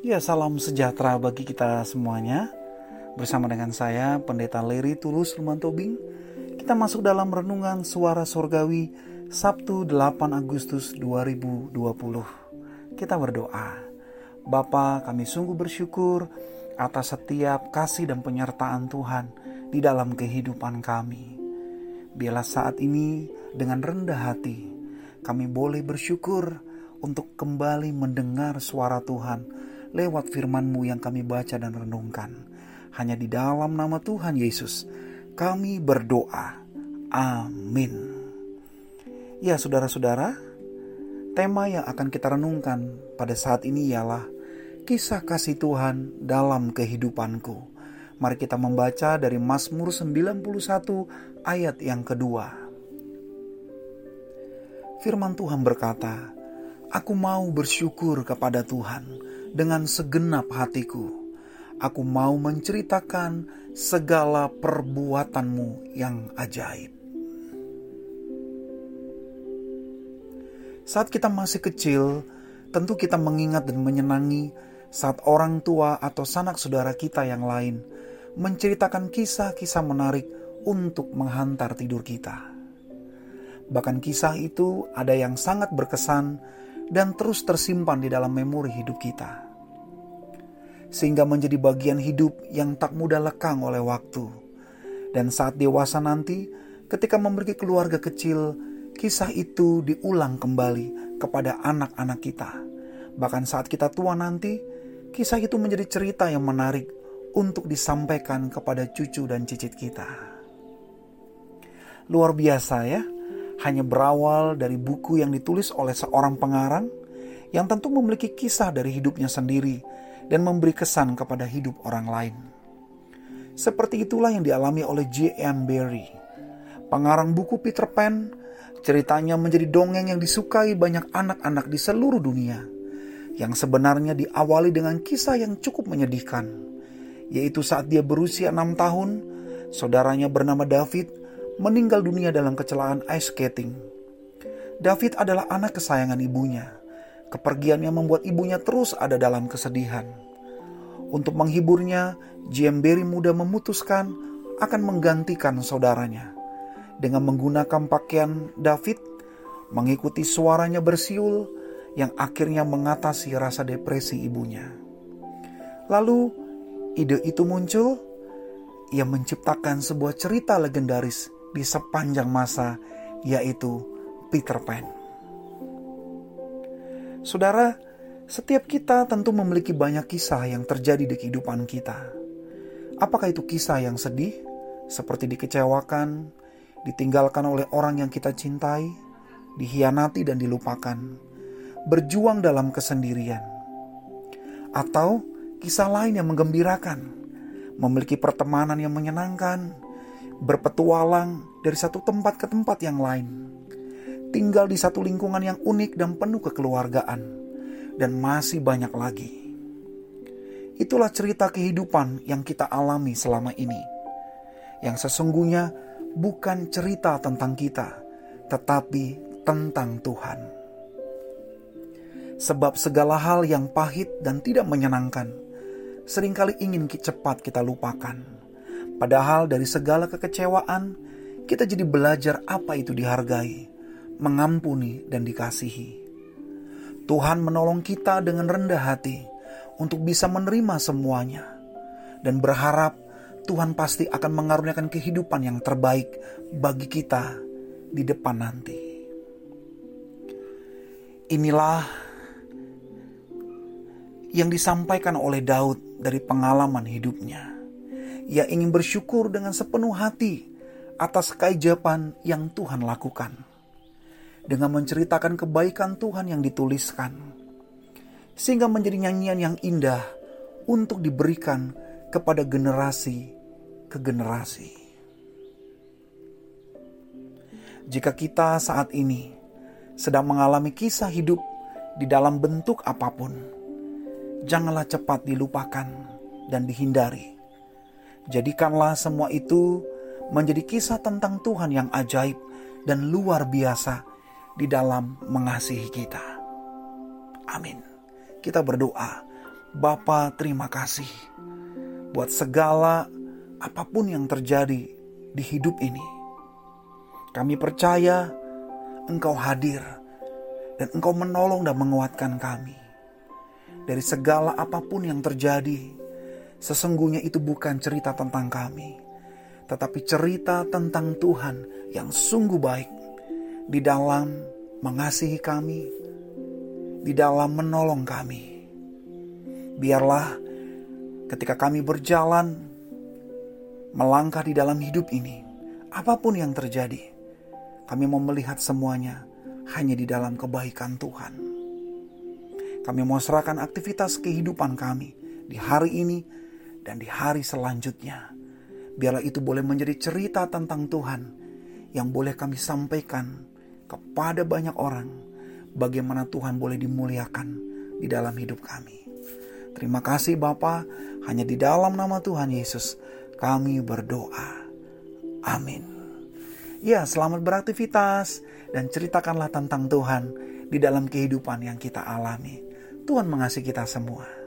Ya, salam sejahtera bagi kita semuanya. Bersama dengan saya, Pendeta Leri Tulus Lumantobing, kita masuk dalam renungan suara sorgawi Sabtu 8 Agustus 2020. Kita berdoa. Bapa, kami sungguh bersyukur atas setiap kasih dan penyertaan Tuhan di dalam kehidupan kami. Biarlah saat ini dengan rendah hati kami boleh bersyukur untuk kembali mendengar suara Tuhan lewat firman-Mu yang kami baca dan renungkan. Hanya di dalam nama Tuhan Yesus kami berdoa. Amin. Ya saudara-saudara, tema yang akan kita renungkan pada saat ini ialah kisah kasih Tuhan dalam kehidupanku. Mari kita membaca dari Mazmur 91 ayat yang kedua. Firman Tuhan berkata, Aku mau bersyukur kepada Tuhan dengan segenap hatiku. Aku mau menceritakan segala perbuatanmu yang ajaib. Saat kita masih kecil, tentu kita mengingat dan menyenangi saat orang tua atau sanak saudara kita yang lain menceritakan kisah-kisah menarik untuk menghantar tidur kita. Bahkan kisah itu ada yang sangat berkesan dan terus tersimpan di dalam memori hidup kita. Sehingga menjadi bagian hidup yang tak mudah lekang oleh waktu. Dan saat dewasa nanti, ketika memiliki keluarga kecil, kisah itu diulang kembali kepada anak-anak kita. Bahkan saat kita tua nanti, kisah itu menjadi cerita yang menarik untuk disampaikan kepada cucu dan cicit kita. Luar biasa ya, hanya berawal dari buku yang ditulis oleh seorang pengarang yang tentu memiliki kisah dari hidupnya sendiri dan memberi kesan kepada hidup orang lain. Seperti itulah yang dialami oleh J.M. Barrie. Pengarang buku Peter Pan, ceritanya menjadi dongeng yang disukai banyak anak-anak di seluruh dunia. Yang sebenarnya diawali dengan kisah yang cukup menyedihkan. Yaitu saat dia berusia enam tahun, saudaranya bernama David meninggal dunia dalam kecelakaan ice skating. David adalah anak kesayangan ibunya. Kepergiannya membuat ibunya terus ada dalam kesedihan. Untuk menghiburnya, Jemberi muda memutuskan akan menggantikan saudaranya. Dengan menggunakan pakaian David, mengikuti suaranya bersiul yang akhirnya mengatasi rasa depresi ibunya. Lalu, ide itu muncul, ia menciptakan sebuah cerita legendaris di sepanjang masa, yaitu Peter Pan. Saudara, setiap kita tentu memiliki banyak kisah yang terjadi di kehidupan kita. Apakah itu kisah yang sedih, seperti dikecewakan, ditinggalkan oleh orang yang kita cintai, dihianati dan dilupakan, berjuang dalam kesendirian, atau kisah lain yang menggembirakan, memiliki pertemanan yang menyenangkan, berpetualang dari satu tempat ke tempat yang lain, tinggal di satu lingkungan yang unik dan penuh kekeluargaan, dan masih banyak lagi. Itulah cerita kehidupan yang kita alami selama ini, yang sesungguhnya bukan cerita tentang kita, tetapi tentang Tuhan. Sebab segala hal yang pahit dan tidak menyenangkan sering kali ingin cepat kita lupakan Padahal dari segala kekecewaan, kita jadi belajar apa itu dihargai, mengampuni, dan dikasihi. Tuhan menolong kita dengan rendah hati untuk bisa menerima semuanya, dan berharap Tuhan pasti akan mengaruniakan kehidupan yang terbaik bagi kita di depan nanti. Inilah yang disampaikan oleh Daud dari pengalaman hidupnya ia ingin bersyukur dengan sepenuh hati atas keajaiban yang Tuhan lakukan. Dengan menceritakan kebaikan Tuhan yang dituliskan. Sehingga menjadi nyanyian yang indah untuk diberikan kepada generasi ke generasi. Jika kita saat ini sedang mengalami kisah hidup di dalam bentuk apa pun, janganlah cepat dilupakan dan dihindari Jadikanlah semua itu menjadi kisah tentang Tuhan yang ajaib dan luar biasa di dalam mengasihi kita. Amin. kita berdoa, Bapa terima kasih buat segala apa pun yang terjadi di hidup ini. Kami percaya Engkau hadir dan Engkau menolong dan menguatkan kami. Dari segala apa pun yang terjadi, sesungguhnya itu bukan cerita tentang kami, tetapi cerita tentang Tuhan yang sungguh baik di dalam mengasihi kami, di dalam menolong kami. Biarlah ketika kami berjalan melangkah di dalam hidup ini, apa pun yang terjadi, kami mau melihat semuanya hanya di dalam kebaikan Tuhan. Kami mau serahkan aktivitas kehidupan kami di hari ini dan di hari selanjutnya. Biarlah itu boleh menjadi cerita tentang Tuhan yang boleh kami sampaikan kepada banyak orang bagaimana Tuhan boleh dimuliakan di dalam hidup kami. Terima kasih Bapa, hanya di dalam nama Tuhan Yesus kami berdoa. Amin. Ya, selamat beraktivitas dan ceritakanlah tentang Tuhan di dalam kehidupan yang kita alami. Tuhan mengasihi kita semua.